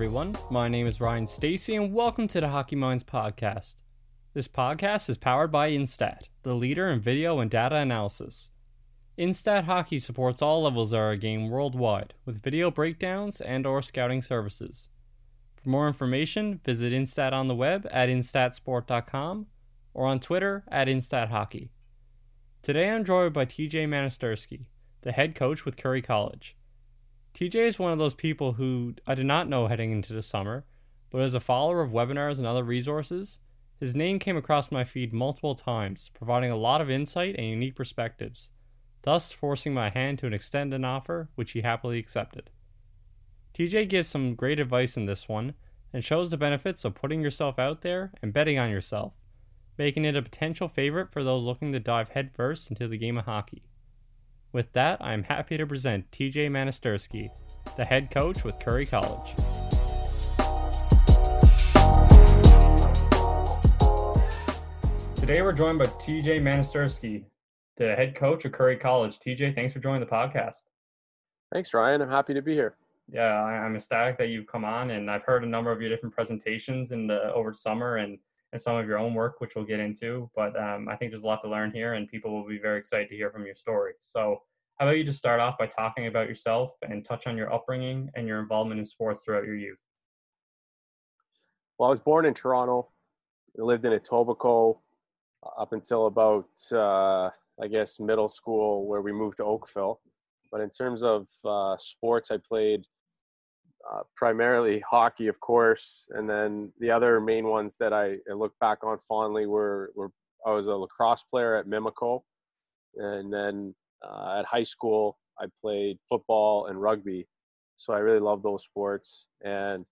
Everyone. My name is Ryan Stacy, and welcome to the Hockey Minds podcast. This podcast is powered by Instat, the leader in video and data analysis. Instat Hockey supports all levels of our game worldwide with video breakdowns and/or scouting services. For more information, visit Instat on the web at instatsport.com or on Twitter at InstatHockey. Today I'm joined by TJ Manastersky, the head coach with Curry College. TJ is one of those people who I did not know heading into the summer, but as a follower of webinars and other resources, his name came across my feed multiple times, providing a lot of insight and unique perspectives, thus forcing my hand to extend an offer, which he happily accepted. TJ gives some great advice in this one and shows the benefits of putting yourself out there and betting on yourself, making it a potential favorite for those looking to dive headfirst into the game of hockey. With that, I am happy to present TJ Manastersky, the head coach with Curry College. Today we're joined by TJ Manastersky, the head coach of Curry College. TJ, thanks for joining the podcast. Thanks, Ryan. I'm happy to be here. Yeah, I- I'm ecstatic that you've come on, and I've heard a number of your different presentations in the over summer and, and some of your own work, which we'll get into. But um, I think there's a lot to learn here, and people will be very excited to hear from your story. So, how about you just start off by talking about yourself and touch on your upbringing and your involvement in sports throughout your youth? Well, I was born in Toronto. I lived in Etobicoke up until about, uh, I guess, middle school, where we moved to Oakville. But in terms of uh, sports, I played uh, primarily hockey, of course, and then the other main ones that I, look back on fondly were, were I was a lacrosse player at Mimico, and then uh, at high school I played football and rugby, so I really love those sports. And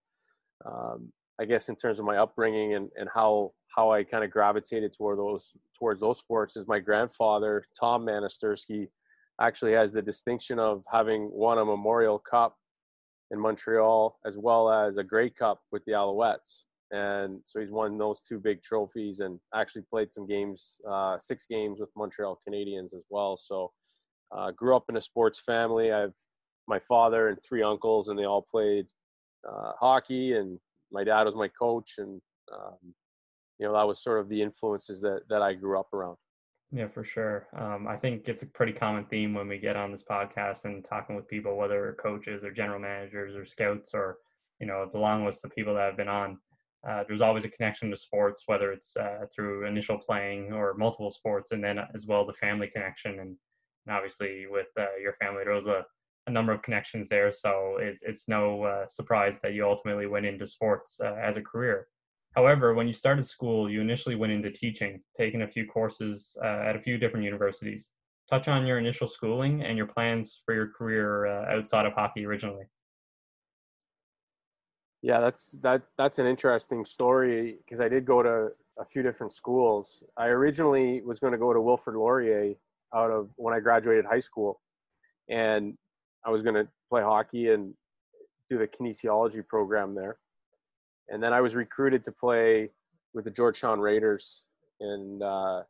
um, I guess in terms of my upbringing and, and how how I kind of gravitated toward those towards those sports is my grandfather Tom Manastersky actually has the distinction of having won a Memorial Cup in Montreal as well as a Grey Cup with the Alouettes. And so he's won those two big trophies and actually played some games, uh, six games with Montreal Canadiens as well. So uh, grew up in a sports family. I've my father and three uncles, and they all played uh, hockey. And my dad was my coach, and um, you know that was sort of the influences that that I grew up around. Yeah, for sure. Um, I think it's a pretty common theme when we get on this podcast and talking with people, whether coaches or general managers or scouts or, you know, the long list of people that have been on. Uh, there's always a connection to sports, whether it's uh, through initial playing or multiple sports, and then as well the family connection. And, and obviously, with uh, your family, there was a, a number of connections there. So it's it's no uh, surprise that you ultimately went into sports uh, as a career. However, when you started school, you initially went into teaching, taking a few courses uh, at a few different universities. Touch on your initial schooling and your plans for your career uh, outside of hockey originally. Yeah, that's that. That's an interesting story because I did go to a few different schools. I originally was going to go to Wilfrid Laurier out of when I graduated high school, and I was going to play hockey and do the kinesiology program there and then I was recruited to play with the Georgetown Raiders, and uh,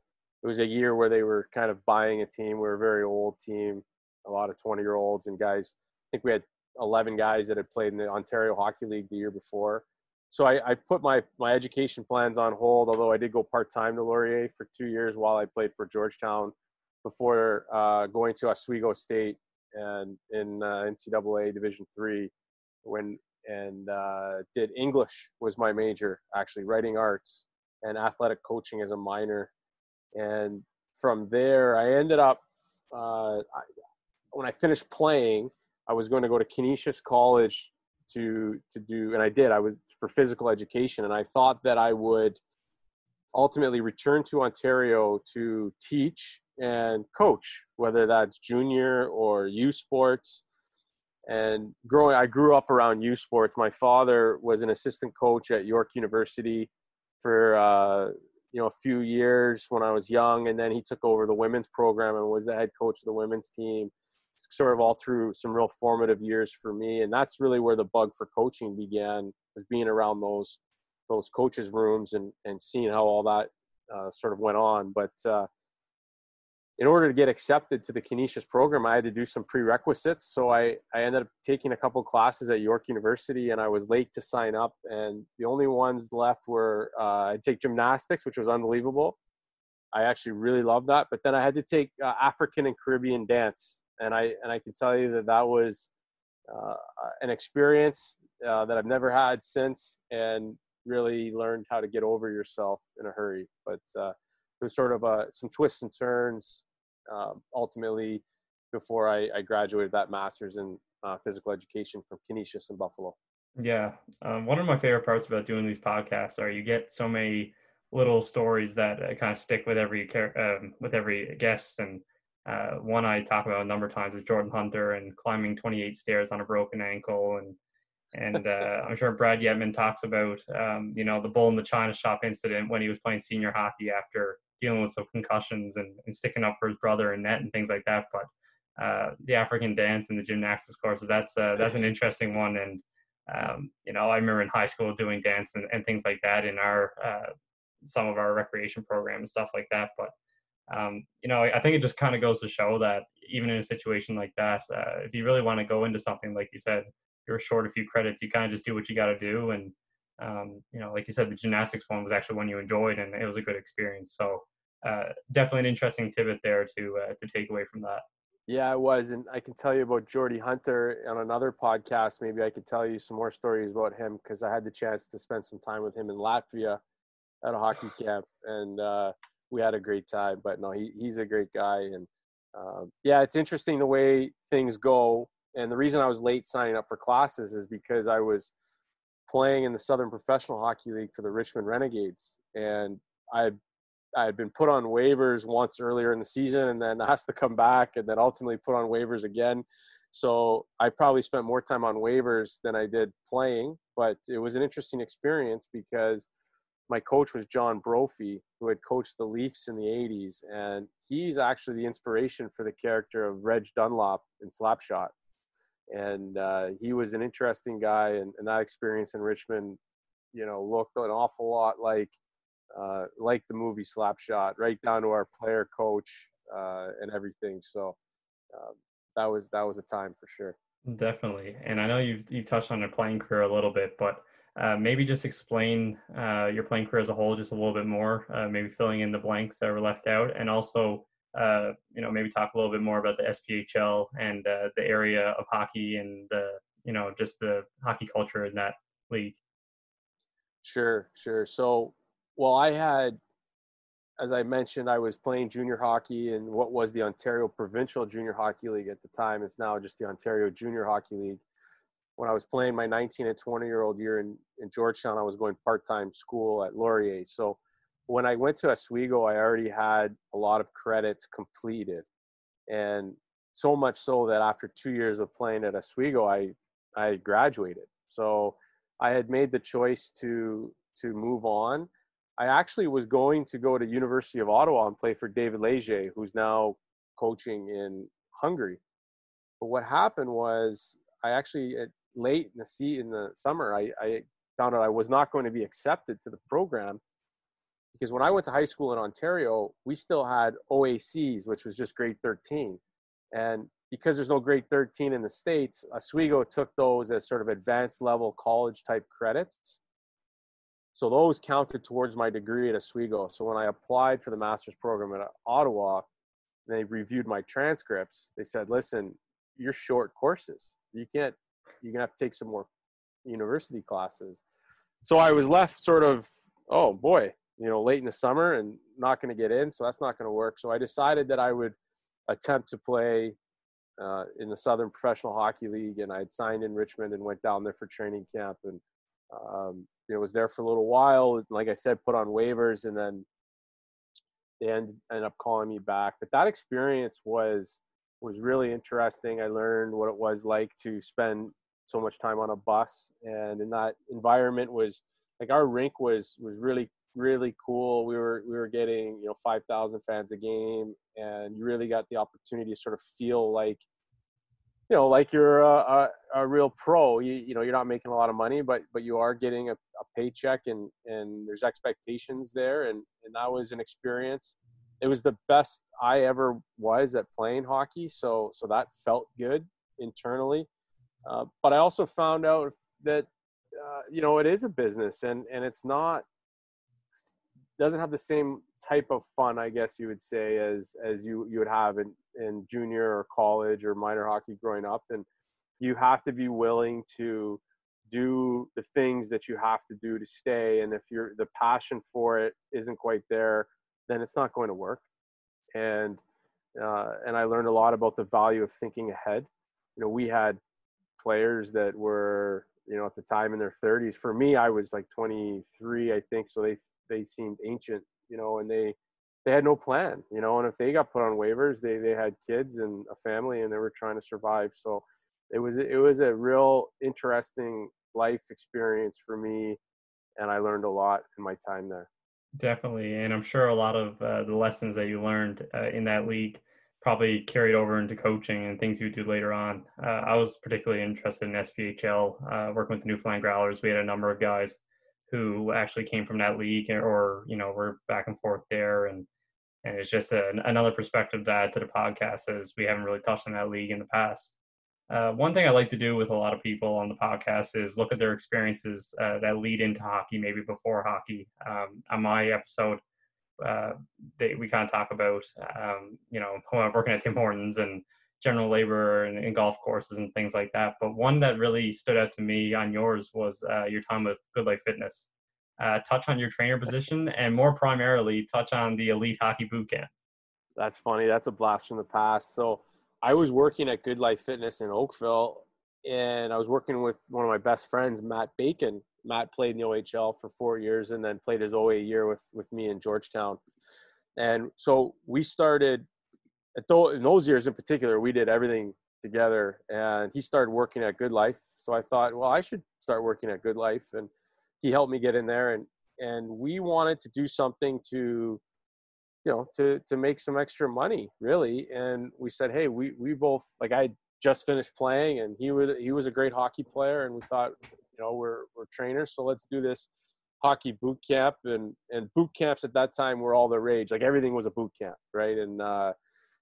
it was a year where they were kind of buying a team. We were a very old team, a lot of 20 year olds and guys. I think we had 11 guys that had played in the Ontario Hockey League the year before. So I, I put my, my education plans on hold, although I did go part time to Laurier for two years while I played for Georgetown before uh, going to Oswego State and in uh, NCAA Division three when and uh, did English was my major actually, writing arts and athletic coaching as a minor. And from there, I ended up, uh, I, when I finished playing, I was going to go to Canisius College to to do, and I did. I was for physical education, and I thought that I would ultimately return to Ontario to teach and coach, whether that's junior or U sports. And growing, I grew up around youth sports. My father was an assistant coach at York University for uh, you know a few years when I was young, and then he took over the women's program and was the head coach of the women's team. Sort of all through some real formative years for me, and that's really where the bug for coaching began. Was being around those those coaches' rooms and and seeing how all that uh, sort of went on. But uh, in order to get accepted to the Canisius program, I had to do some prerequisites. So I, I ended up taking a couple classes at York University and I was late to sign up. And the only ones left were uh, I'd take gymnastics, which was unbelievable. I actually really loved that. But then I had to take uh, African and Caribbean dance. And I, and I can tell you that that was uh, an experience uh, that I've never had since and really learned how to get over yourself in a hurry. But uh, it was sort of uh, some twists and turns um, ultimately before I, I, graduated that master's in uh, physical education from Canisius in Buffalo. Yeah, um, one of my favorite parts about doing these podcasts are you get so many little stories that uh, kind of stick with every um, with every guest. And uh, one I talk about a number of times is Jordan Hunter and climbing 28 stairs on a broken ankle and and uh, I'm sure Brad Yetman talks about, um, you know, the bull in the china shop incident when he was playing senior hockey after dealing with some concussions and, and sticking up for his brother and net and things like that. But uh, the African dance and the gymnastics courses, that's uh, that's an interesting one. And um, you know, I remember in high school doing dance and, and things like that in our uh, some of our recreation programs and stuff like that. But um, you know, I think it just kind of goes to show that even in a situation like that, uh, if you really want to go into something, like you said, you're short a few credits, you kind of just do what you got to do. And um, you know, like you said, the gymnastics one was actually one you enjoyed, and it was a good experience. So uh, definitely an interesting tidbit there to uh, to take away from that. Yeah, it was, and I can tell you about Jordy Hunter on another podcast. Maybe I could tell you some more stories about him because I had the chance to spend some time with him in Latvia at a hockey camp, and uh, we had a great time. But no, he, he's a great guy, and uh, yeah, it's interesting the way things go. And the reason I was late signing up for classes is because I was playing in the Southern Professional Hockey League for the Richmond Renegades, and I I had been put on waivers once earlier in the season, and then asked to come back, and then ultimately put on waivers again. So I probably spent more time on waivers than I did playing, but it was an interesting experience because my coach was John Brophy, who had coached the Leafs in the 80s, and he's actually the inspiration for the character of Reg Dunlop in Slapshot and uh, he was an interesting guy and, and, that experience in richmond you know looked an awful lot like uh, like the movie slapshot right down to our player coach uh, and everything. So um, that was that was a time for sure. Definitely. And i know you've, you've touched on your playing career a little bit but uh, maybe just explain uh, your playing career as a whole just a little bit more uh, maybe filling in the blanks that were left out and also uh, you know, maybe talk a little bit more about the SPHL and uh, the area of hockey and the, you know, just the hockey culture in that league. Sure, sure. So, well, I had, as I mentioned, I was playing junior hockey in what was the Ontario Provincial Junior Hockey League at the time. It's now just the Ontario Junior Hockey League. When I was playing my 19 and 20 year old year in, in Georgetown, I was going part time school at Laurier. So when I went to Oswego, I already had a lot of credits completed, and so much so that after two years of playing at Oswego, I I graduated. So I had made the choice to to move on. I actually was going to go to University of Ottawa and play for David Leger, who's now coaching in Hungary. But what happened was I actually late in the sea in the summer I, I found out I was not going to be accepted to the program because when I went to high school in Ontario, we still had OACs, which was just grade 13. And because there's no grade 13 in the States, Oswego took those as sort of advanced level college type credits. So those counted towards my degree at Oswego. So when I applied for the master's program at Ottawa, they reviewed my transcripts. They said, listen, you're short courses. You can't, you're going to have to take some more university classes. So I was left sort of, oh boy, you know, late in the summer and not going to get in, so that's not going to work. So I decided that I would attempt to play uh, in the Southern Professional Hockey League, and I had signed in Richmond and went down there for training camp, and um, you know, was there for a little while. Like I said, put on waivers, and then they end, ended up calling me back. But that experience was was really interesting. I learned what it was like to spend so much time on a bus, and in that environment was like our rink was was really really cool. We were we were getting you know five thousand fans a game, and you really got the opportunity to sort of feel like you know like you're a, a, a real pro. You you know you're not making a lot of money, but but you are getting a, a paycheck, and and there's expectations there, and and that was an experience. It was the best I ever was at playing hockey, so so that felt good internally. Uh, but I also found out that uh, you know it is a business, and and it's not doesn't have the same type of fun, I guess you would say, as as you you would have in in junior or college or minor hockey growing up, and you have to be willing to do the things that you have to do to stay. And if you're the passion for it isn't quite there, then it's not going to work. And uh, and I learned a lot about the value of thinking ahead. You know, we had players that were you know at the time in their 30s. For me, I was like 23, I think. So they they seemed ancient, you know, and they they had no plan, you know, and if they got put on waivers, they they had kids and a family and they were trying to survive. So it was it was a real interesting life experience for me and I learned a lot in my time there. Definitely, and I'm sure a lot of uh, the lessons that you learned uh, in that league probably carried over into coaching and things you do later on. Uh, I was particularly interested in SPHL, uh, working with the Newfoundland Growlers. We had a number of guys who actually came from that league or you know we're back and forth there and and it's just a, another perspective to add to the podcast as we haven't really touched on that league in the past. Uh, one thing i like to do with a lot of people on the podcast is look at their experiences uh, that lead into hockey maybe before hockey. Um, on my episode uh, they, we kind of talk about um, you know working at tim hortons and general labor and, and, golf courses and things like that. But one that really stood out to me on yours was uh, your time with Good Life Fitness. Uh, touch on your trainer position and more primarily touch on the elite hockey boot camp. That's funny. That's a blast from the past. So I was working at Good Life Fitness in Oakville and I was working with one of my best friends, Matt Bacon. Matt played in the OHL for four years and then played his OA year with, with me in Georgetown. And so we started in those years in particular, we did everything together. And he started working at Good Life, so I thought, well, I should start working at Good Life, and he helped me get in there. And and we wanted to do something to, you know, to to make some extra money, really. And we said, hey, we we both like I just finished playing, and he was he was a great hockey player, and we thought, you know, we're we're trainers, so let's do this hockey boot camp and and boot camps at that time were all the rage like everything was a boot camp right and uh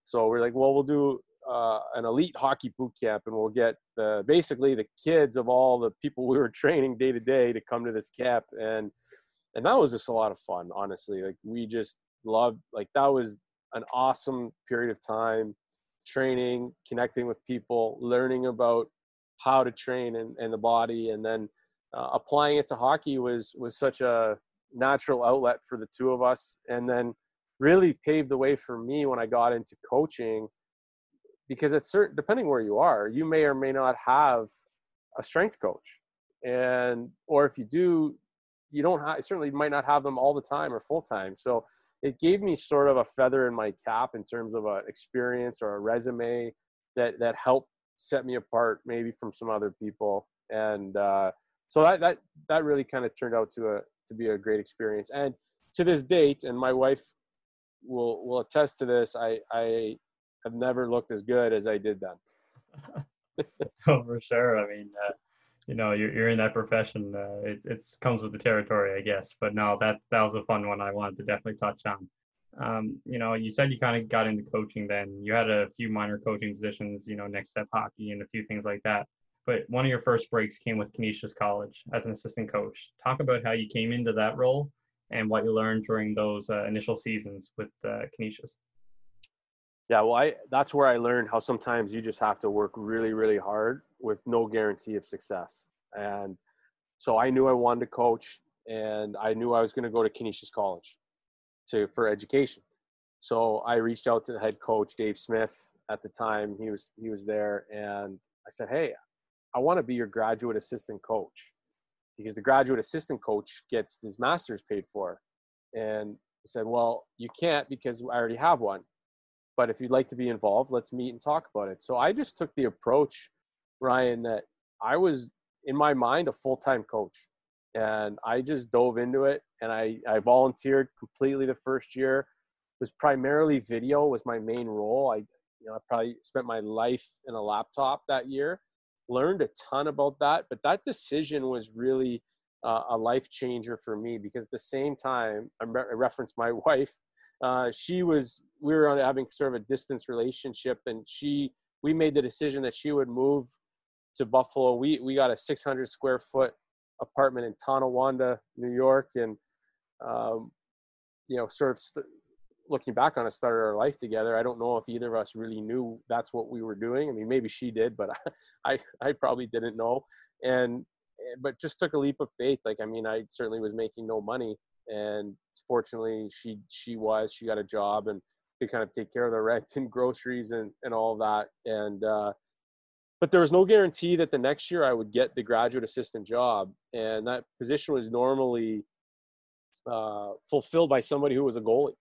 so we're like, well, we'll do uh, an elite hockey boot camp, and we'll get the, basically the kids of all the people we were training day to day to come to this camp, and and that was just a lot of fun, honestly. Like we just loved, like that was an awesome period of time, training, connecting with people, learning about how to train and, and the body, and then uh, applying it to hockey was was such a natural outlet for the two of us, and then really paved the way for me when I got into coaching because it's certain depending where you are, you may or may not have a strength coach. And or if you do, you don't have certainly might not have them all the time or full time. So it gave me sort of a feather in my cap in terms of an experience or a resume that that helped set me apart maybe from some other people. And uh, so that that that really kind of turned out to a to be a great experience. And to this date, and my wife will will attest to this. I I have never looked as good as I did then. oh, for sure. I mean, uh, you know, you're you're in that profession. Uh, it it's comes with the territory, I guess. But no, that that was a fun one. I wanted to definitely touch on. Um, you know, you said you kind of got into coaching. Then you had a few minor coaching positions. You know, next step hockey and a few things like that. But one of your first breaks came with Canisius College as an assistant coach. Talk about how you came into that role and what you learned during those uh, initial seasons with uh, Canisius. Yeah, well, I that's where I learned how sometimes you just have to work really, really hard with no guarantee of success. And so I knew I wanted to coach, and I knew I was going to go to Canisius College to for education. So I reached out to the head coach Dave Smith at the time. He was he was there, and I said, "Hey, I want to be your graduate assistant coach because the graduate assistant coach gets his master's paid for." And he said, "Well, you can't because I already have one. But if you'd like to be involved, let's meet and talk about it." So I just took the approach, Ryan, that I was in my mind a full-time coach and I just dove into it and I, I volunteered completely the first year. It was primarily video was my main role. I you know I probably spent my life in a laptop that year, learned a ton about that. But that decision was really uh, a life changer for me because at the same time I, re- I referenced my wife. Uh, she was we were having sort of a distance relationship, and she we made the decision that she would move to Buffalo. We we got a 600 square foot apartment in Tonawanda, New York, and um, you know, sort of st- looking back on it, started our life together. I don't know if either of us really knew that's what we were doing. I mean, maybe she did, but I, I probably didn't know. And but just took a leap of faith. Like, I mean, I certainly was making no money, and fortunately, she she was. She got a job and could kind of take care of the rent and groceries and and all that. And uh, but there was no guarantee that the next year I would get the graduate assistant job, and that position was normally uh, fulfilled by somebody who was a goalie.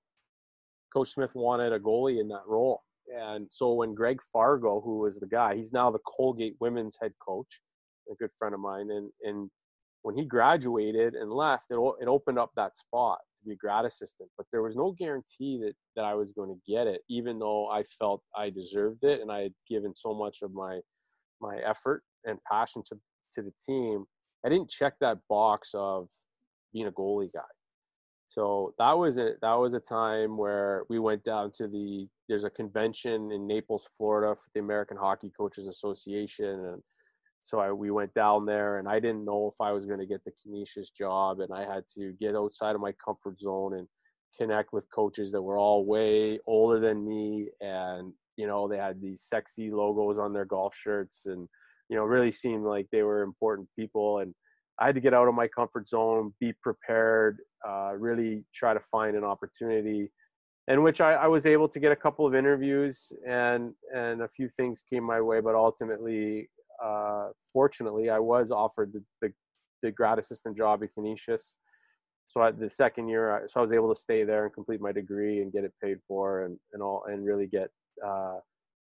Coach Smith wanted a goalie in that role, and so when Greg Fargo, who was the guy, he's now the Colgate women's head coach, a good friend of mine, and and when he graduated and left, it it opened up that spot to be a grad assistant. But there was no guarantee that that I was going to get it, even though I felt I deserved it and I had given so much of my my effort and passion to to the team, I didn't check that box of being a goalie guy. So that was a that was a time where we went down to the there's a convention in Naples, Florida for the American Hockey Coaches Association and so I, we went down there and I didn't know if I was going to get the Canisius job and I had to get outside of my comfort zone and connect with coaches that were all way older than me and you know they had these sexy logos on their golf shirts and you know really seemed like they were important people and i had to get out of my comfort zone be prepared uh, really try to find an opportunity in which I, I, was able to get a couple of interviews and and a few things came my way but ultimately uh, fortunately i was offered the, the, the grad assistant job at canisius so I, the second year so i was able to stay there and complete my degree and get it paid for and, and all and really get uh,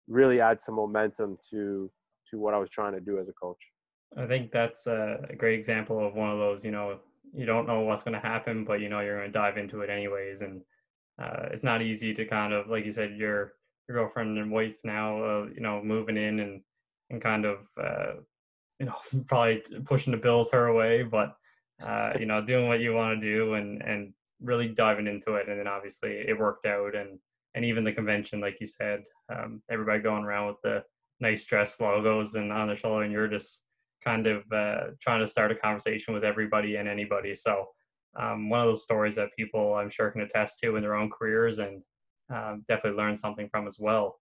really add some momentum to to what I was trying to do as a coach. I think that's a great example of one of those. You know, you don't know what's going to happen, but you know you're going to dive into it anyways, and uh, it's not easy to kind of like you said your your girlfriend and wife now, uh, you know, moving in and and kind of uh, you know probably pushing the bills her way, but uh, you know doing what you want to do and and really diving into it, and then obviously it worked out and and even the convention, like you said, um, everybody going around with the nice dress logos and on the shoulder, and you're just kind of uh, trying to start a conversation with everybody and anybody. So um, one of those stories that people I'm sure can attest to in their own careers and um, definitely learn something from as well.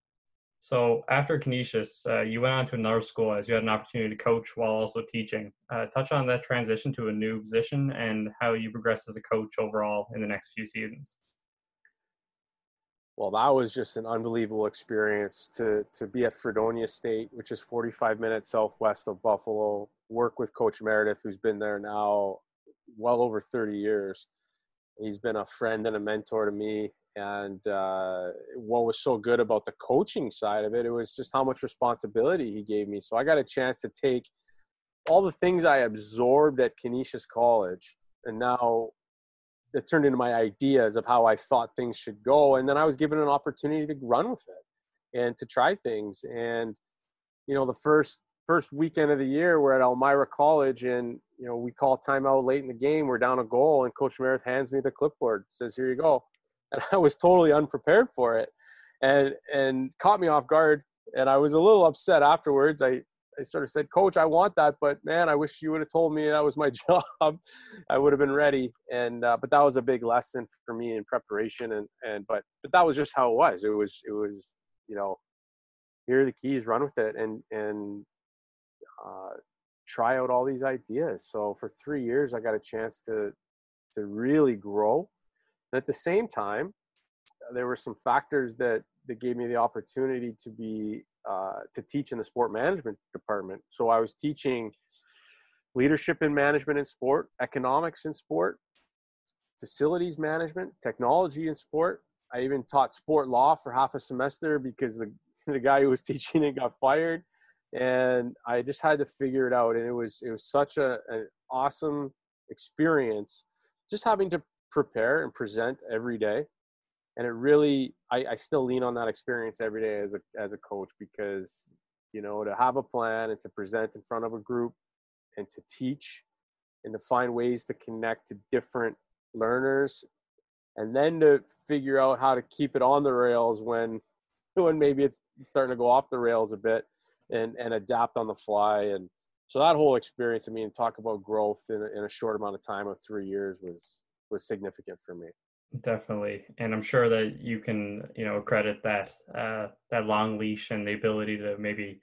So after Canisius, uh, you went on to another school as you had an opportunity to coach while also teaching. Uh, touch on that transition to a new position and how you progressed as a coach overall in the next few seasons well, that was just an unbelievable experience to to be at Fredonia State, which is 45 minutes southwest of Buffalo. Work with Coach Meredith, who's been there now well over 30 years. He's been a friend and a mentor to me. And uh, what was so good about the coaching side of it, it was just how much responsibility he gave me. So I got a chance to take all the things I absorbed at Canisius College and now that turned into my ideas of how I thought things should go. And then I was given an opportunity to run with it and to try things. And, you know, the first first weekend of the year we're at Elmira College and, you know, we call timeout late in the game. We're down a goal and Coach Meredith hands me the clipboard, says, here you go. And I was totally unprepared for it and and caught me off guard. And I was a little upset afterwards. I I sort of said, Coach, I want that, but man, I wish you would have told me that was my job. I would have been ready. And uh, but that was a big lesson for me in preparation. And and but but that was just how it was. It was it was you know, here are the keys, run with it, and and uh, try out all these ideas. So for three years, I got a chance to to really grow. And at the same time, there were some factors that that gave me the opportunity to be uh, to teach in the sport management department. So I was teaching leadership in management in sport, economics in sport, facilities management, technology in sport. I even taught sport law for half a semester because the the guy who was teaching it got fired, and I just had to figure it out. And it was it was such a an awesome experience, just having to prepare and present every day. And it really, I, I still lean on that experience every day as a as a coach because you know to have a plan and to present in front of a group and to teach and to find ways to connect to different learners and then to figure out how to keep it on the rails when when maybe it's starting to go off the rails a bit and and adapt on the fly. And so that whole experience i mean talk about growth in a, in a short amount of time of three years was was significant for me definitely and i'm sure that you can you know credit that uh that long leash and the ability to maybe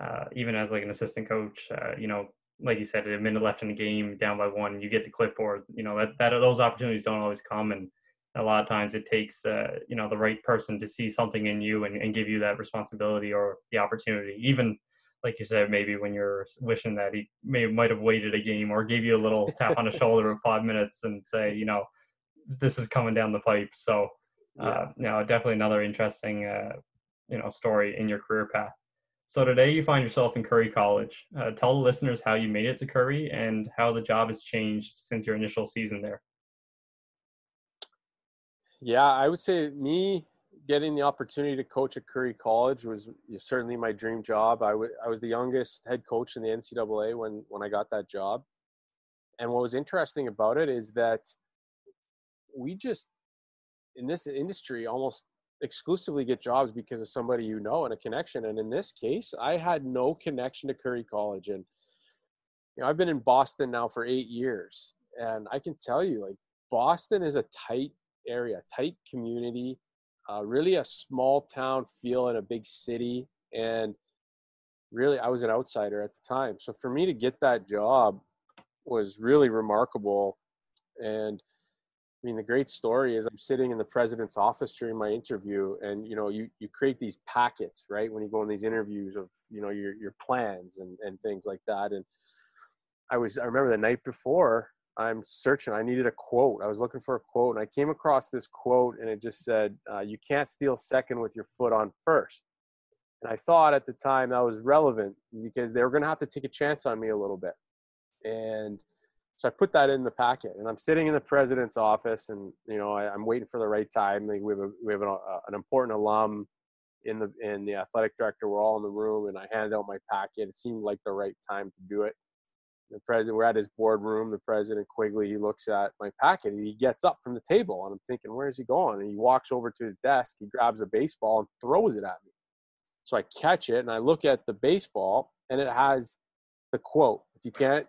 uh even as like an assistant coach uh you know like you said a minute left in the game down by one you get the clipboard you know that that those opportunities don't always come and a lot of times it takes uh, you know the right person to see something in you and, and give you that responsibility or the opportunity even like you said maybe when you're wishing that he may might have waited a game or gave you a little tap on the shoulder of five minutes and say you know this is coming down the pipe. So uh, you know definitely another interesting uh, you know story in your career path. So today you find yourself in curry college. Uh, tell the listeners how you made it to curry and how the job has changed since your initial season there. Yeah, I would say me getting the opportunity to coach at Curry College was certainly my dream job. I, w- I was the youngest head coach in the NCAA when, when I got that job. And what was interesting about it is that we just, in this industry, almost exclusively get jobs because of somebody you know and a connection. And in this case, I had no connection to Curry College. And you know, I've been in Boston now for eight years. And I can tell you, like, Boston is a tight area, tight community, uh, really a small town feel in a big city. And really, I was an outsider at the time. So for me to get that job was really remarkable. And I mean, the great story is I'm sitting in the president's office during my interview, and you know, you you create these packets, right? When you go on these interviews of you know your your plans and and things like that. And I was I remember the night before I'm searching. I needed a quote. I was looking for a quote, and I came across this quote, and it just said, uh, "You can't steal second with your foot on first. And I thought at the time that was relevant because they were going to have to take a chance on me a little bit. And so I put that in the packet, and I'm sitting in the president's office, and you know I, am waiting for the right time. We have a, we have an, uh, an important alum in the in the athletic director. We're all in the room, and I hand out my packet. It seemed like the right time to do it the president, we're at his boardroom. The president Quigley, he looks at my packet. And he gets up from the table, and I'm thinking, where is he going? And he walks over to his desk. He grabs a baseball and throws it at me. So I catch it and I look at the baseball, and it has the quote: "If you can't,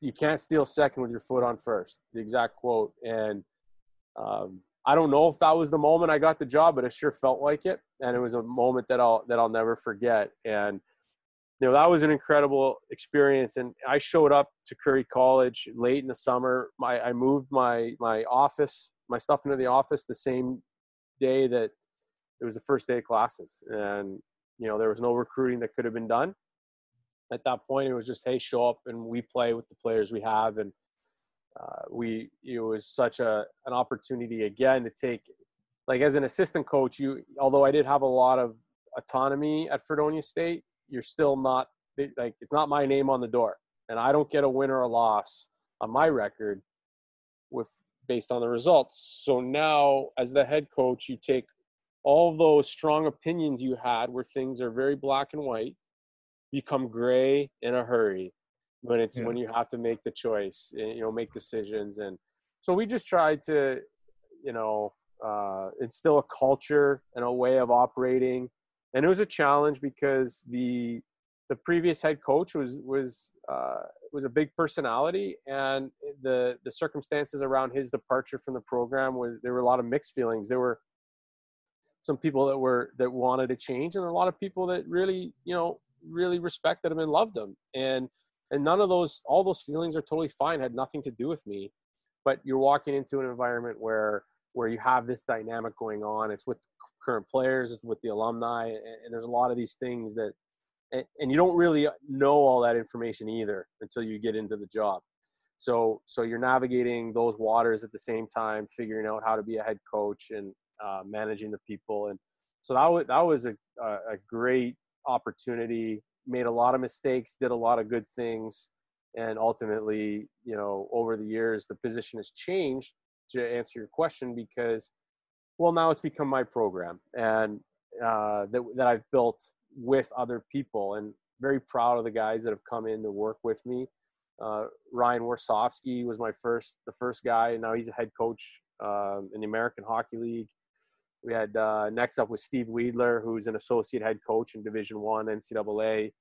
you can't steal second with your foot on first. The exact quote. And um, I don't know if that was the moment I got the job, but it sure felt like it, and it was a moment that I'll that I'll never forget. And you know that was an incredible experience and i showed up to curry college late in the summer my i moved my my office my stuff into the office the same day that it was the first day of classes and you know there was no recruiting that could have been done at that point it was just hey show up and we play with the players we have and uh, we it was such a an opportunity again to take like as an assistant coach you although i did have a lot of autonomy at fredonia state you're still not like it's not my name on the door, and I don't get a win or a loss on my record with based on the results. So now, as the head coach, you take all those strong opinions you had, where things are very black and white, become gray in a hurry when it's yeah. when you have to make the choice, eh, you know, make decisions, and so we just tried to, you know, uh, instill a culture and a way of operating and it was a challenge because the the previous head coach was was uh, was a big personality, and the the circumstances around his departure from the program was there were a lot of mixed feelings. There were some people that were that wanted to change, and a lot of people that really you know really respected him and loved him. And and none of those all those feelings are totally fine had nothing to do with me. But you're walking into an environment where where you have this dynamic going on. It's with current players it's with the alumni and, and there's a lot of these things that and, and you don't really know all that information either until you get into the job. So so you're navigating those waters at the same time figuring out how to be a head coach and uh, managing the people. And so that was that was a, a great opportunity made a lot of mistakes did a lot of good things and ultimately you know over the years the position has changed to answer your question because well now it's become my program and uh, that, that i've built with other people and very proud of the guys that have come in to work with me. Uh, ryan warsofsky was my first the first guy and now he's a head coach um, in the american hockey league we had uh, next up with Steve Weidler, who's an associate head coach in Division One NCAA.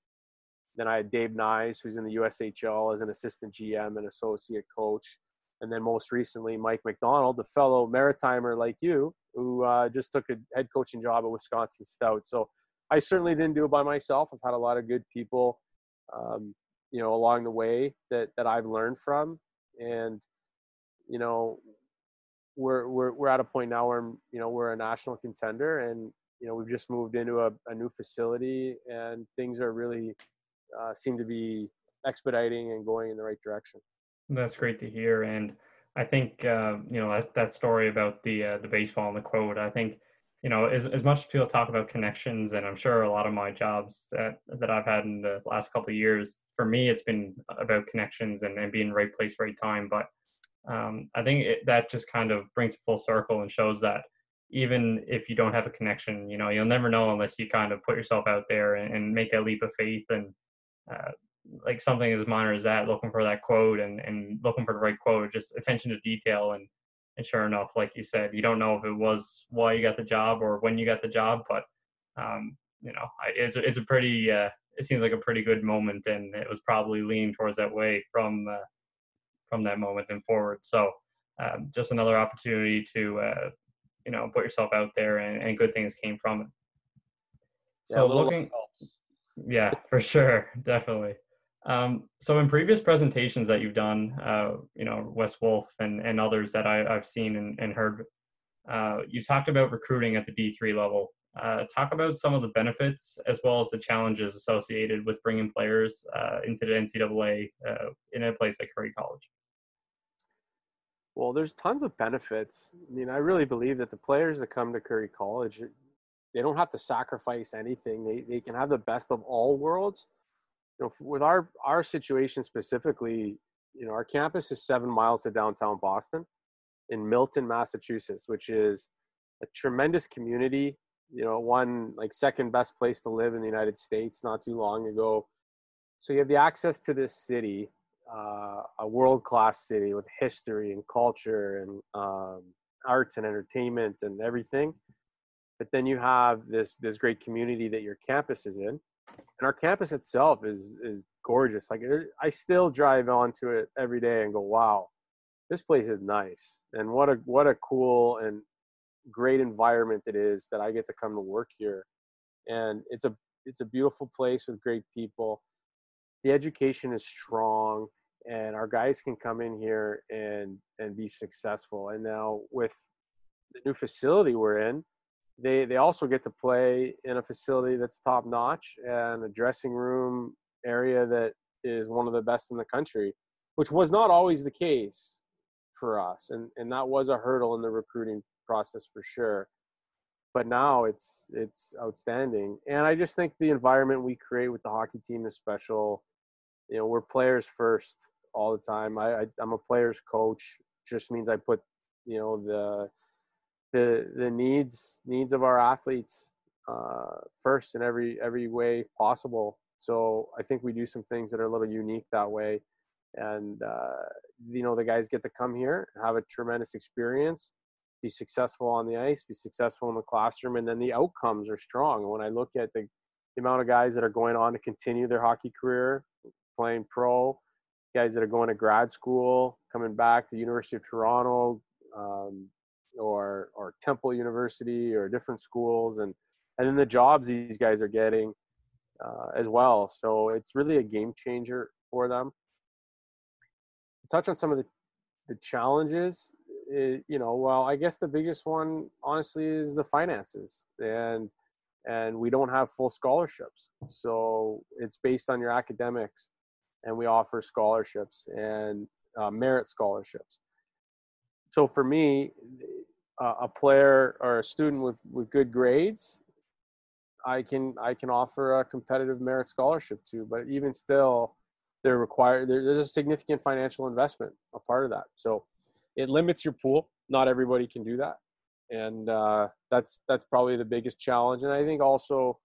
Then I had Dave Nyes, who's in the USHL as an assistant GM and associate coach. And then most recently, Mike McDonald, the fellow Maritimer like you, who uh, just took a head coaching job at Wisconsin Stout. So I certainly didn't do it by myself. I've had a lot of good people, um, you know, along the way that that I've learned from, and you know, we're we're we're at a point now where you know we're a national contender, and you know we've just moved into a, a new facility, and things are really uh, seem to be expediting and going in the right direction. That's great to hear, and I think uh, you know that, that story about the uh, the baseball and the quote. I think you know as as much as people talk about connections, and I'm sure a lot of my jobs that that I've had in the last couple of years, for me, it's been about connections and, and being right place, right time. But um, I think it, that just kind of brings it full circle and shows that even if you don't have a connection, you know, you'll never know unless you kind of put yourself out there and, and make that leap of faith and uh, like something as minor as that, looking for that quote and, and looking for the right quote, just attention to detail. And, and sure enough, like you said, you don't know if it was why you got the job or when you got the job, but um, you know, it's, it's a pretty, uh, it seems like a pretty good moment and it was probably leaning towards that way from, uh, from that moment and forward. So um, just another opportunity to uh, you know put yourself out there, and, and good things came from it. So yeah, looking, yeah, for sure, definitely. Um, so in previous presentations that you've done, uh, you know, Wes Wolf and, and others that I, have seen and, and heard, uh, you talked about recruiting at the D3 level. Uh, talk about some of the benefits as well as the challenges associated with bringing players uh, into the NCAA uh, in a place like Curry College. Well, there's tons of benefits. I mean, I really believe that the players that come to Curry College, they don't have to sacrifice anything. They they can have the best of all worlds. You know, with our our situation specifically, you know, our campus is seven miles to downtown Boston, in Milton, Massachusetts, which is a tremendous community. You know, one like second best place to live in the United States not too long ago. So you have the access to this city uh, a world class city with history and culture and um, arts and entertainment and everything. But then you have this this great community that your campus is in, and our campus itself is is gorgeous. Like I still drive onto it every day and go, "Wow, this place is nice." And what a what a cool and great environment it is that I get to come to work here. And it's a it's a beautiful place with great people. The education is strong and our guys can come in here and and be successful. And now with the new facility we're in, they they also get to play in a facility that's top notch and a dressing room area that is one of the best in the country, which was not always the case for us, and and that was a hurdle in the recruiting process for sure. But now it's it's outstanding, and I just think the environment we create with the hockey team is special. You know, we're players first all the time. I, I am a player's coach. Just means I put you know the the the needs needs of our athletes uh, first in every every way possible. So I think we do some things that are a little unique that way, and uh, you know the guys get to come here, have a tremendous experience, be successful on the ice, be successful in the classroom, and then the outcomes are strong. When I look at the, the amount of guys that are going on to continue their hockey career, playing pro, guys that are going to grad school, coming back to University of Toronto, um, or or Temple University, or different schools, and and then the jobs these guys are getting uh, as well. So it's really a game changer for them. To touch on some of the, the challenges, it, you know, well, I guess the biggest one, honestly, is the finances, and and we don't have full scholarships, so it's based on your academics, and we offer scholarships and uh, merit scholarships. So for me, uh, a player or a student with with good grades I can I can offer a competitive merit scholarship to. But even still, they're required. There's a significant financial investment a part of that. So it limits your pool. Not everybody can do that, and uh, that's that's probably the biggest challenge. And I think also,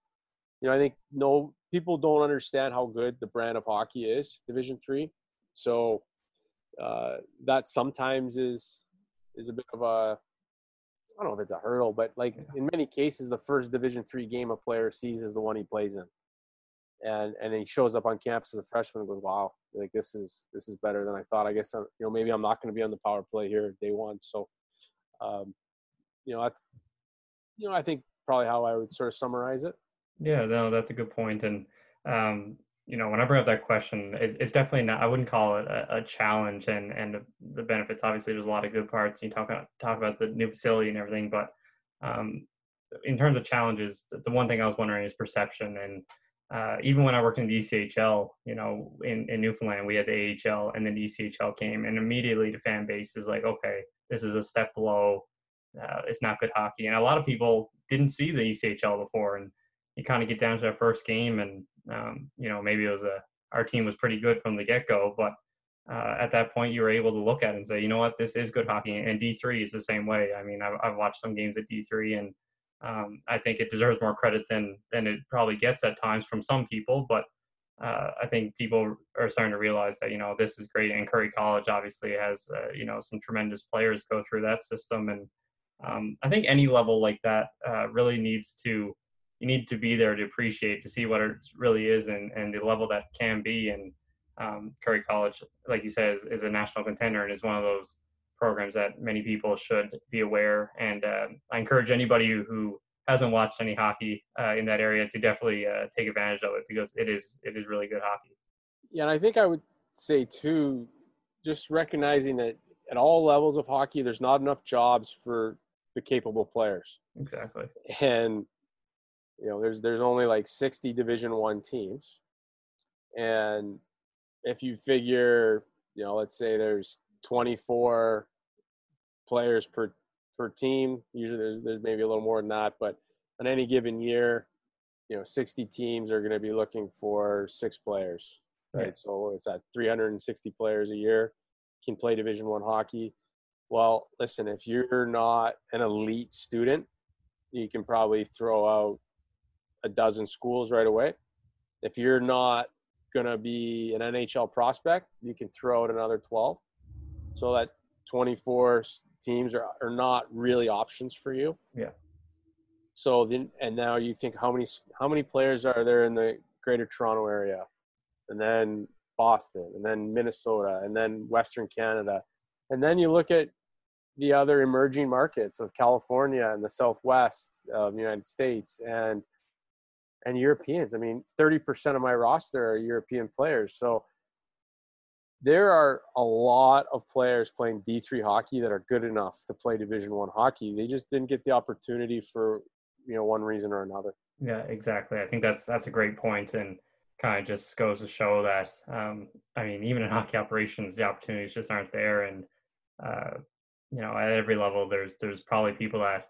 you know, I think no people don't understand how good the brand of hockey is, Division Three. So uh, that sometimes is is a bit of a I don't know if it's a hurdle, but like in many cases, the first Division three game a player sees is the one he plays in, and and he shows up on campus as a freshman and goes, "Wow, like this is this is better than I thought." I guess I'm, you know maybe I'm not going to be on the power play here day one, so um, you know I, you know I think probably how I would sort of summarize it. Yeah, no, that's a good point. and um, you know, when I bring up that question, it's, it's definitely not. I wouldn't call it a, a, challenge, and and the benefits. Obviously, there's a lot of good parts. You talk about talk about the new facility and everything, but um, in terms of challenges, the, one thing I was wondering is perception. And uh, even when I worked in the ECHL, you know, in, in Newfoundland, we had the AHL, and then the ECHL came, and immediately the fan base is like, okay, this is a step below. Uh, it's not good hockey, and a lot of people didn't see the ECHL before, and you kind of get down to that first game and um, you know maybe it was a our team was pretty good from the get go, but uh, at that point you were able to look at and say, you know what, this is good hockey. And D3 is the same way. I mean, I've, I've watched some games at D3 and um, I think it deserves more credit than than it probably gets at times from some people. But uh, I think people are starting to realize that you know this is great. And Curry College obviously has uh, you know some tremendous players go through that system, and um, I think any level like that uh, really needs to you need to be there to appreciate to see what it really is and, and the level that can be and um, curry college like you said is, is, a national contender and is one of those programs that many people should be aware. And uh, i encourage anybody who hasn't watched any hockey uh, in that area to definitely uh, take advantage of it because it is it is really good hockey. Yeah and i think i would say too just recognizing that at all levels of hockey there's not enough jobs for the capable players. Exactly. And you know there's there's only like 60 division one teams. And if you figure you know let's say there's 24 players per per team usually there's there's maybe a little more than that but on any given year you know 60 teams are going to be looking for six players right yeah. so it's at 360 players a year can play division one hockey well listen if you're not an elite student you can probably throw out a dozen schools right away. If you're not going to be an NHL prospect, you can throw out another 12. So that 24 teams are, are not really options for you. Yeah. So then, and now you think how many how many players are there in the Greater Toronto area, and then Boston, and then Minnesota, and then Western Canada, and then you look at the other emerging markets of California and the Southwest of the United States, and and Europeans. I mean, 30% of my roster are European players. So there are a lot of players playing D3 hockey that are good enough to play Division 1 hockey. They just didn't get the opportunity for, you know, one reason or another. Yeah, exactly. I think that's that's a great point and kind of just goes to show that um, I mean, even in hockey operations, the opportunities just aren't there and uh, you know, at every level there's there's probably people that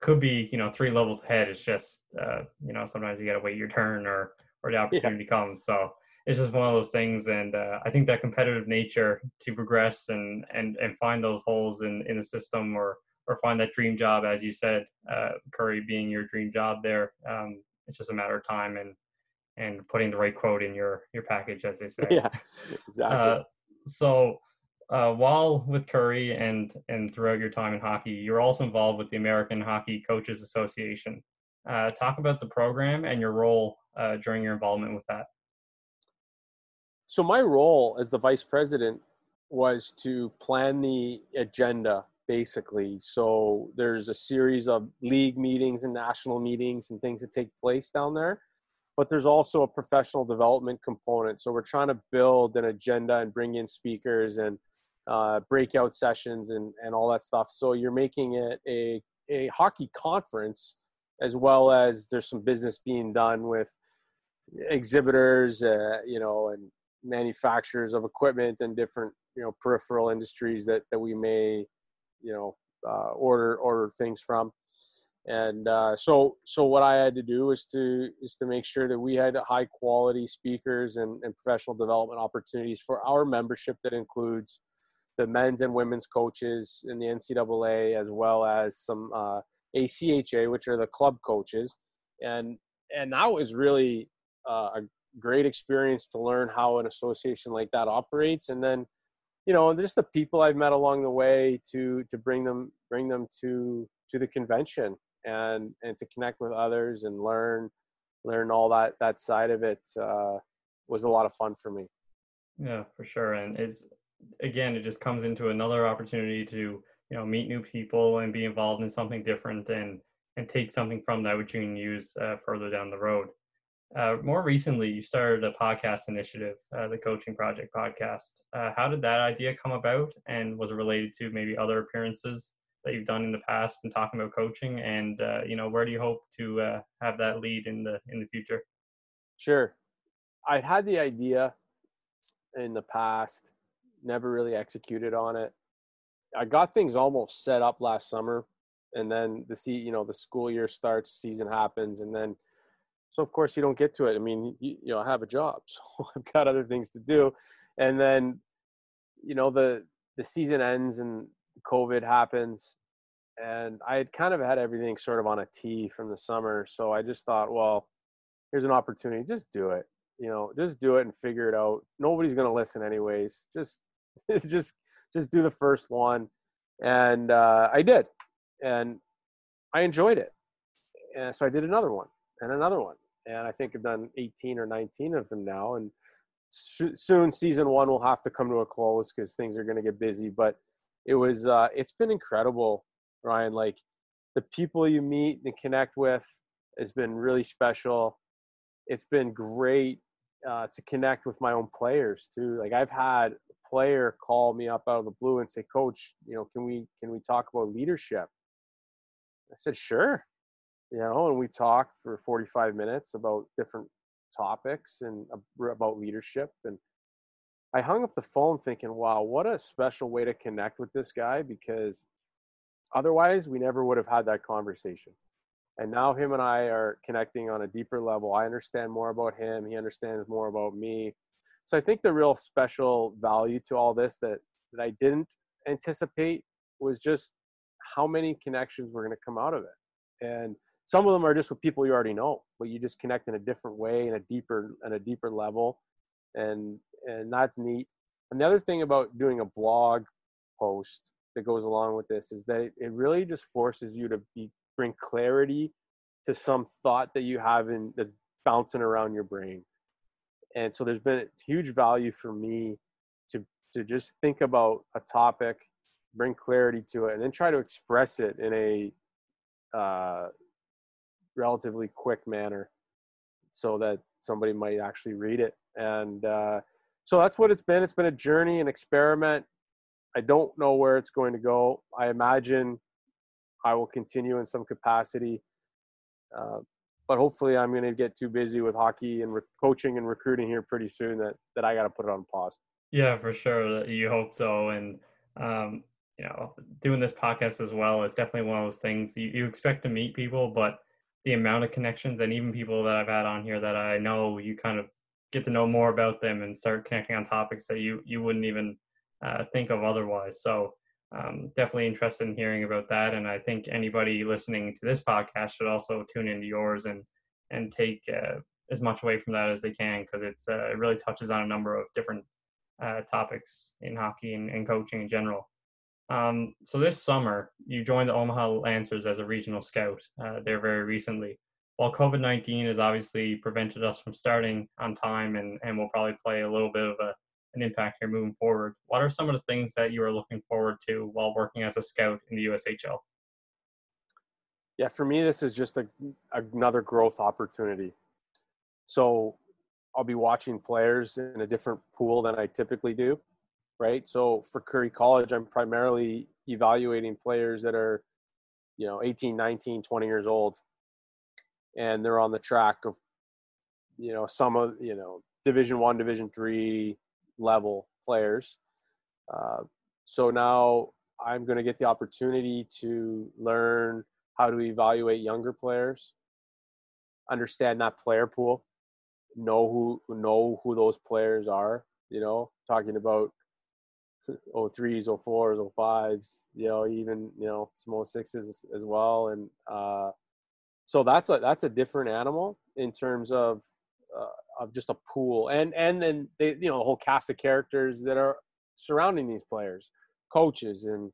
could be you know three levels ahead. It's just uh, you know sometimes you got to wait your turn or or the opportunity yeah. comes. So it's just one of those things, and uh, I think that competitive nature to progress and and and find those holes in in the system or or find that dream job, as you said, uh, Curry being your dream job there. Um, it's just a matter of time and and putting the right quote in your your package, as they say. Yeah, exactly. Uh, so uh, while with Curry and and throughout your time in hockey, you're also involved with the American Hockey Coaches Association. Uh, talk about the program and your role uh, during your involvement with that. So my role as the vice president was to plan the agenda basically. So there's a series of league meetings and national meetings and things that take place down there. but there's also a professional development component. So we're trying to build an agenda and bring in speakers and uh, breakout sessions and, and all that stuff. So you're making it a, a hockey conference as well as there's some business being done with exhibitors, uh, you know, and manufacturers of equipment and different, you know, peripheral industries that, that we may, you know, uh, order, order things from. And uh, so so what I had to do is to is to make sure that we had high quality speakers and, and professional development opportunities for our membership that includes the men's and women's coaches in the NCAA as well as some uh, ACHA, which are the club coaches, and and that was really uh, a great experience to learn how an association like that operates, and then you know just the people I've met along the way to to bring them bring them to to the convention and and to connect with others and learn learn all that that side of it uh, was a lot of fun for me. Yeah, for sure, and it's again it just comes into another opportunity to you know meet new people and be involved in something different and and take something from that which you can use uh, further down the road. Uh, more recently, you started a podcast initiative, uh, the Coaching Project podcast. Uh, how did that idea come about, and was it related to maybe other appearances that you've done in the past and talking about coaching? And uh, you know where do you hope to uh, have that lead in the in the future? Sure. I had the idea in the past never really executed on it. I got things almost set up last summer and then the see you know the school year starts season happens and then so of course you don't get to it i mean you, you know i have a job so i've got other things to do and then you know the the season ends and COVID happens, and I had kind of had everything sort of on a tee from the summer. So I just thought, well, here's an opportunity. Just do it. You know, just do it and figure it out. Nobody's to listen anyways. Just, just, just do the first one. And uh, I did, and I enjoyed it. And so I did another one and another one, and I think I've done 18 or 19 of them now. And soon, season one will have to come to a close because things are going to get busy. But it was uh, it's been incredible, Ryan. Like the people you meet and connect with has been really special. It's been great uh, to connect with my own players too. Like I've had a player call me up out of the blue and say, "Coach, you know, can we can we talk about leadership?" I said, "Sure." You know, and we talked for 45 minutes about different topics and about leadership and I hung up the phone thinking, wow, what a special way to connect with this guy because otherwise we never would have had that conversation. And now him and I are connecting on a deeper level. I understand more about him, he understands more about me. So I think the real special value to all this that that I didn't anticipate was just how many connections were going to come out of it. And some of them are just with people you already know, but you just connect in a different way, in a deeper, in a deeper level and and that's neat. And the other thing about doing a blog post that goes along with this is that it really just forces you to be bring clarity to some thought that you have in that's bouncing around your brain. And so there's been huge value for me to to just think about a topic, bring clarity to it, and then try to express it in a uh, relatively quick manner so that somebody might actually read it and uh, so that's what it's been. It's been a journey, an experiment. I don't know where it's going to go. I imagine I will continue in some capacity, uh, but hopefully, I'm going to get too busy with hockey and re- coaching and recruiting here pretty soon that that I got to put it on pause. Yeah, for sure. You hope so, and um, you know, doing this podcast as well is definitely one of those things you, you expect to meet people, but the amount of connections and even people that I've had on here that I know you kind of get to know more about them and start connecting on topics that you you wouldn't even uh, think of otherwise. So um, definitely interested in hearing about that. And I think anybody listening to this podcast should also tune into yours and and take uh, as much away from that as they can because it's uh, it really touches on a number of different uh, topics in hockey and, and coaching in general. Um, so this summer, you joined the Omaha Lancers as a regional scout uh, there very recently while COVID 19 has obviously prevented us from starting on time and, and will probably play a little bit of a, an impact here moving forward, what are some of the things that you are looking forward to while working as a scout in the USHL? Yeah, for me, this is just a, another growth opportunity. so I'll be watching players in a different pool than I typically do, right? So for Curry College, I'm primarily evaluating players that are, you know, 18, 19, 20 years old, and they're on the track of, you know, some of you know Division One, Division Three level players. Uh, so now I'm going to get the opportunity to learn how to evaluate younger players, understand that player pool, know who know who those players are. You know, talking about 03s, 04s, 05s, you know, even you know small sixes as well, and uh, so that's a that's a different animal in terms of uh, of just a pool, and and then they you know the whole cast of characters that are surrounding these players, coaches and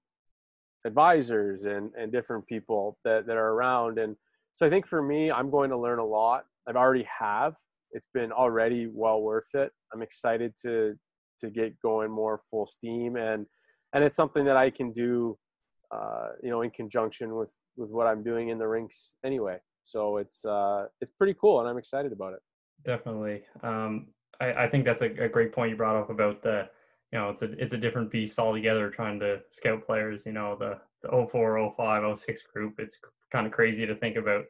advisors and and different people that that are around, and so I think for me, I'm going to learn a lot. I've already have. It's been already well worth it. I'm excited to to get going more full steam, and and it's something that I can do, uh, you know, in conjunction with with what I'm doing in the rinks anyway. So it's uh, it's pretty cool, and I'm excited about it. Definitely. Um, I, I think that's a, a great point you brought up about the you know, it's a it's a different beast altogether trying to scout players. You know, the the 04, 05, 06 group. It's kind of crazy to think about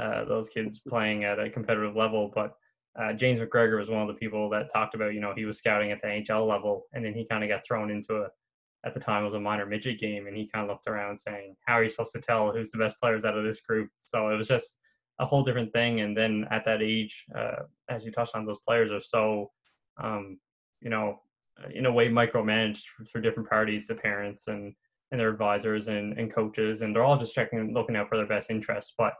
uh, those kids playing at a competitive level. But uh, James McGregor was one of the people that talked about, you know, he was scouting at the NHL level, and then he kind of got thrown into a at the time it was a minor midget game, and he kind of looked around saying, "How are you supposed to tell who's the best players out of this group?" So it was just a whole different thing. And then at that age, uh, as you touched on, those players are so, um, you know, in a way micromanaged through different parties, the parents and and their advisors and, and coaches, and they're all just checking, looking out for their best interests. But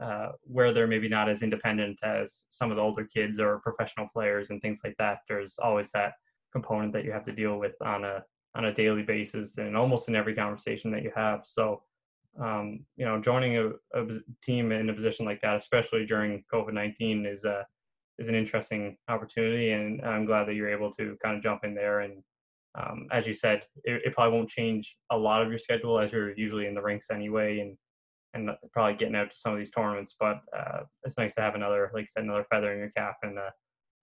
uh, where they're maybe not as independent as some of the older kids or professional players and things like that, there's always that component that you have to deal with on a on a daily basis and almost in every conversation that you have. So, um, you know, joining a, a, team in a position like that, especially during COVID nineteen, is a is an interesting opportunity, and I'm glad that you're able to kind of jump in there. And um, as you said, it, it, probably won't change a lot of your schedule as you're usually in the rinks anyway, and and probably getting out to some of these tournaments. But uh, it's nice to have another, like you said, another feather in your cap and uh,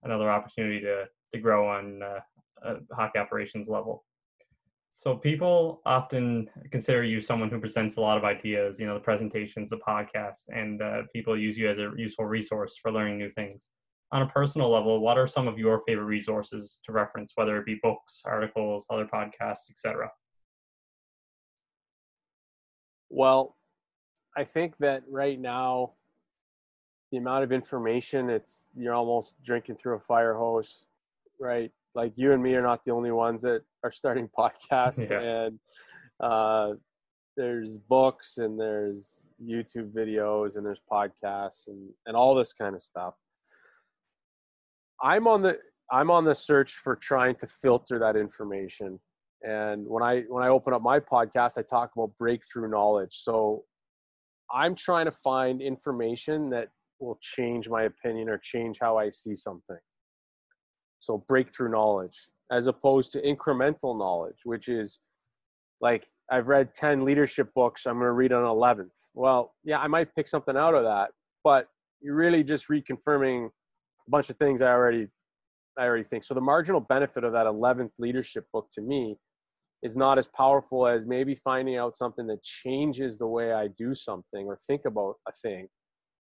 another opportunity to to grow on uh, hockey operations level. So people often consider you someone who presents a lot of ideas, you know, the presentations, the podcast, and uh, people use you as a useful resource for learning new things on a personal level, what are some of your favorite resources to reference, whether it be books, articles, other podcasts, etc.? Well, I think that right now, the amount of information, it's you're almost drinking through a fire hose, right? Like you and me are not the only ones that are starting podcasts, yeah. and uh, there's books and there's YouTube videos and there's podcasts and and all this kind of stuff I'm on the I'm on the search for trying to filter that information. And when I when I open up my podcast, I talk about breakthrough knowledge. So I'm trying to find information that will change my opinion or change how I see something. So breakthrough knowledge as opposed to incremental knowledge, which is like I've read 10 leadership books, I'm going to read an 11th. Well, yeah, I might pick something out of that, but you're really just reconfirming a bunch of things I already I already think. So the marginal benefit of that 11th leadership book to me is not as powerful as maybe finding out something that changes the way I do something or think about a thing.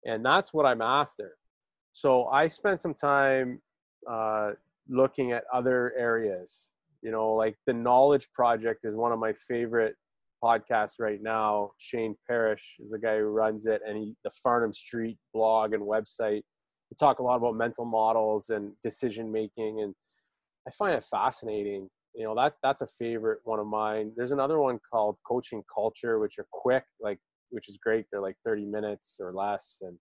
And that's what I'm after. So I spent some time uh, looking at other areas. You know, like the Knowledge Project is one of my favorite podcasts right now. Shane Parrish is the guy who runs it, and he, the Farnam Street blog and website we talk a lot about mental models and decision making and i find it fascinating you know that that's a favorite one of mine. There's another one called coaching culture which are quick like which is great. They're like 30 minutes or less and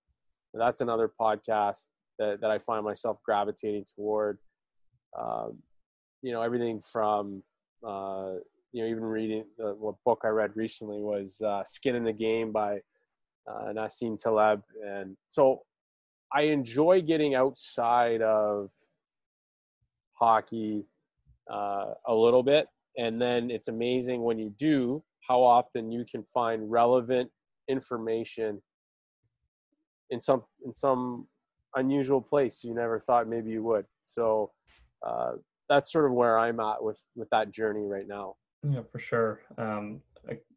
that's another podcast that, that i find myself gravitating toward. Um, you know everything from uh, you know even reading the what book i read recently was uh, skin in the game by uh, nassim taleb and so I enjoy getting outside of hockey uh, a little bit, and then it's amazing when you do how often you can find relevant information in some in some unusual place you never thought maybe you would. So uh, that's sort of where I'm at with with that journey right now. Yeah, for sure. Um,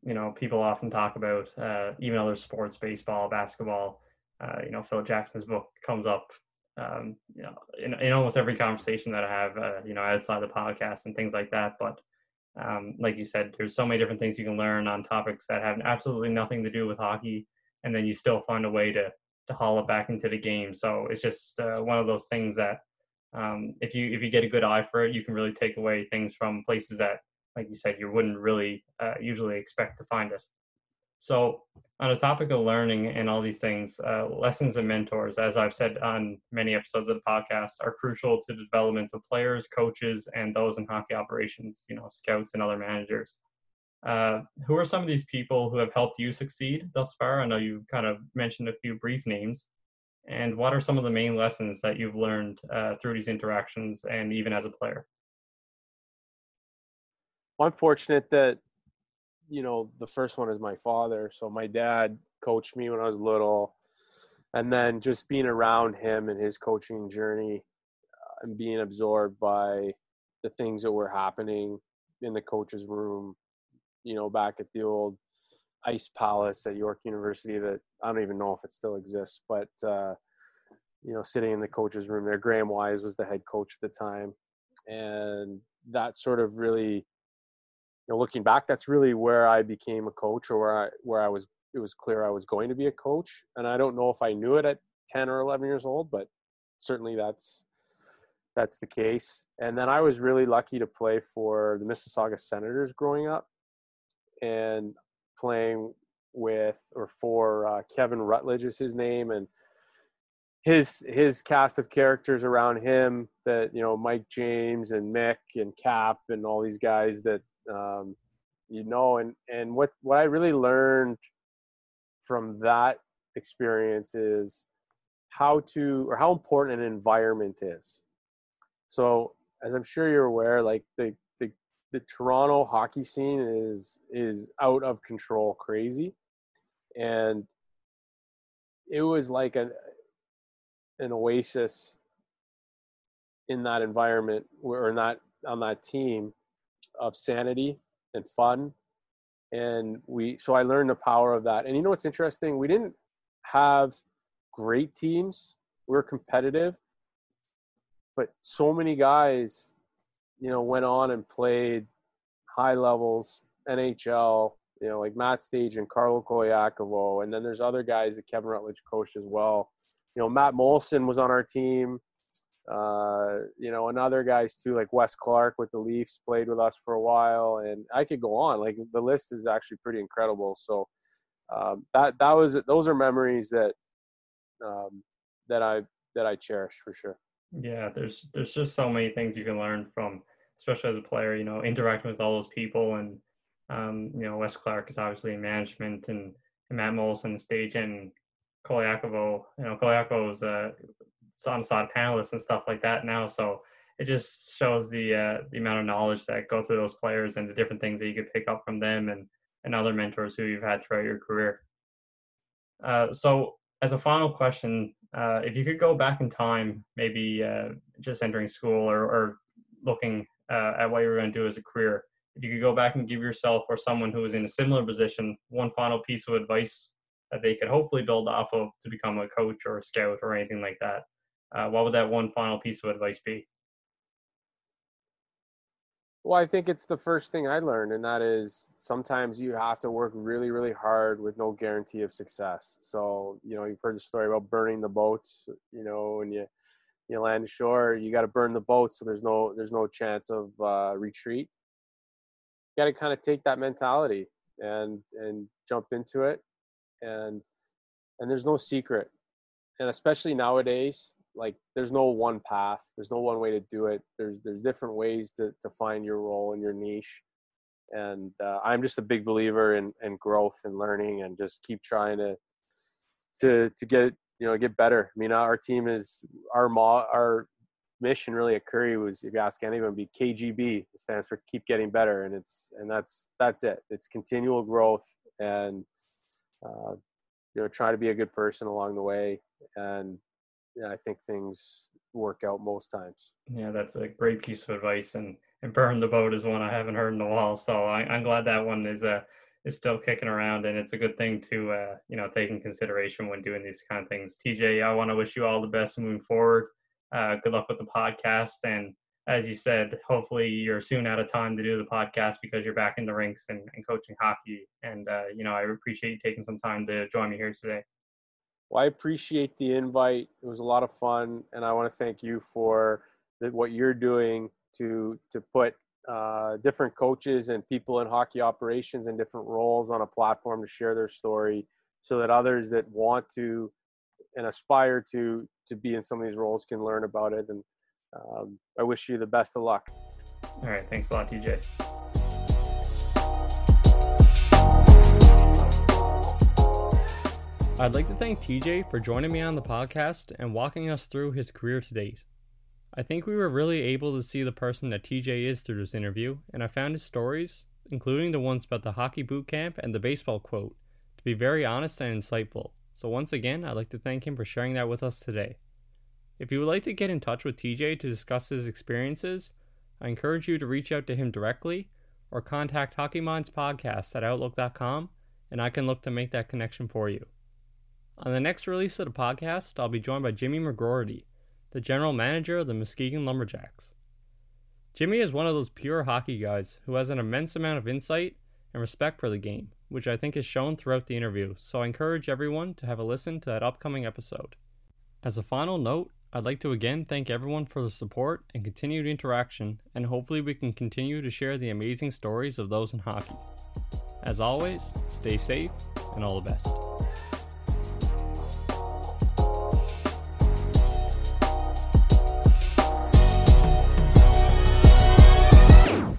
you know, people often talk about uh, even other sports, baseball, basketball. Uh, you know, Phil Jackson's book comes up, um, you know, in, in almost every conversation that I have, uh, you know, outside the podcast and things like that. But um, like you said, there's so many different things you can learn on topics that have absolutely nothing to do with hockey, and then you still find a way to to haul it back into the game. So it's just uh, one of those things that um, if you if you get a good eye for it, you can really take away things from places that, like you said, you wouldn't really uh, usually expect to find it. So on the topic of learning and all these things, uh, lessons and mentors, as I've said on many episodes of the podcast, are crucial to the development of players, coaches, and those in hockey operations. You know, scouts and other managers. Uh, who are some of these people who have helped you succeed thus far? I know you kind of mentioned a few brief names. And what are some of the main lessons that you've learned uh, through these interactions and even as a player? Well, I'm fortunate that, you know, the first one is my father. So my dad coached me when I was little. And then just being around him and his coaching journey uh, and being absorbed by the things that were happening in the coach's room, you know, back at the old ice palace at York University that I don't even know if it still exists, but uh, you know, sitting in the coach's room there, Graham Wise was the head coach at the time, and that sort of really, you know, looking back, that's really where I became a coach, or where I where I was. It was clear I was going to be a coach, and I don't know if I knew it at ten or eleven years old, but certainly that's that's the case. And then I was really lucky to play for the Mississauga Senators growing up, and playing with or for uh, Kevin Rutledge is his name, and his his cast of characters around him that you know Mike James and Mick and Cap and all these guys that um, you know and and what what I really learned from that experience is how to or how important an environment is. So as I'm sure you're aware, like the the the Toronto hockey scene is is out of control, crazy, and it was like an an oasis in that environment or not on that team of sanity and fun and we so i learned the power of that and you know what's interesting we didn't have great teams we were competitive but so many guys you know, went on and played high levels, NHL, you know, like Matt Stajan and Carlo Colaiacovo. And then there's other guys that Kevin Rutledge coached as well. You know, Matt Moulson was on our team. Uh, you know, and other guys too, like Wes Clark with the Leafs, played with us for a while. And I could go on. Like the list is actually pretty incredible. So um, that that was those are memories that um, that I that I cherish for sure. Yeah, there's there's just so many things you can learn from, especially as a player. You know, interacting with all those people, and um, you know, Wes Clark is obviously in management, and, and Matt Moulson, Stajan, and Colaiacovo. You know, Colaiacovo is a on side panelist and stuff like that now. So it just shows the uh, the amount of knowledge that go through those players and the different things that you could pick up from them and and other mentors who you've had throughout your career. Uh, so as a final question, uh, if you could go back in time, maybe uh, just entering school or, or looking uh, at what you were going to do as a career, if you could go back and give yourself or someone who was in a similar position one final piece of advice that they could hopefully build off of to become a coach or a scout or anything like that, uh, what would that one final piece of advice be? Well, I think it's the first thing I learned, and that is sometimes you have to work really, really hard with no guarantee of success. So, you know, you've heard the story about burning the boats, you know, and you you land ashore, you got to burn the boats, so there's no there's no chance of uh, retreat. You got to kind of take that mentality and and jump into it, and and there's no secret, and especially nowadays, like there's no one path there's no one way to do it. There's there's different ways to, to find your role and your niche. And uh, i'm just a big believer in, in growth and learning and just keep trying to to to get you know get better. I mean our team is our mo- our mission really at curry was if you ask anyone be kgb it stands for keep getting better. And it's and that's that's it. It's continual growth and uh, you know try to be a good person along the way. And I think things work out most times. Yeah, that's a great piece of advice, and and burn the boat is one I haven't heard in a while. So I, am glad that one is uh is still kicking around, and it's a good thing to uh you know take in consideration when doing these kind of things. TJ, I want to wish you all the best moving forward. Uh, good luck with the podcast, and as you said, hopefully you're soon out of time to do the podcast because you're back in the rinks and, and coaching hockey. And uh, you know, I appreciate you taking some time to join me here today. Well, I appreciate the invite. It was a lot of fun, and I want to thank you for the, what you're doing to to put uh, different coaches and people in hockey operations in different roles on a platform to share their story, so that others that want to and aspire to to be in some of these roles can learn about it and um, I wish you the best of luck. All right. Thanks a lot, TJ. I'd like to thank TJ for joining me on the podcast and walking us through his career to date. I think we were really able to see the person that TJ is through this interview, and I found his stories, including the ones about the hockey boot camp and the baseball quote, to be very honest and insightful. So, once again, I'd like to thank him for sharing that with us today. If you would like to get in touch with TJ to discuss his experiences, I encourage you to reach out to him directly or contact Hockey Minds Podcast at Outlook.com and I can look to make that connection for you. On the next release of the podcast, I'll be joined by Jimmy McGroarty, the general manager of the Muskegon Lumberjacks. Jimmy is one of those pure hockey guys who has an immense amount of insight and respect for the game, which I think is shown throughout the interview, so I encourage everyone to have a listen to that upcoming episode. As a final note, I'd like to again thank everyone for the support and continued interaction, and hopefully, we can continue to share the amazing stories of those in hockey. As always, stay safe and all the best.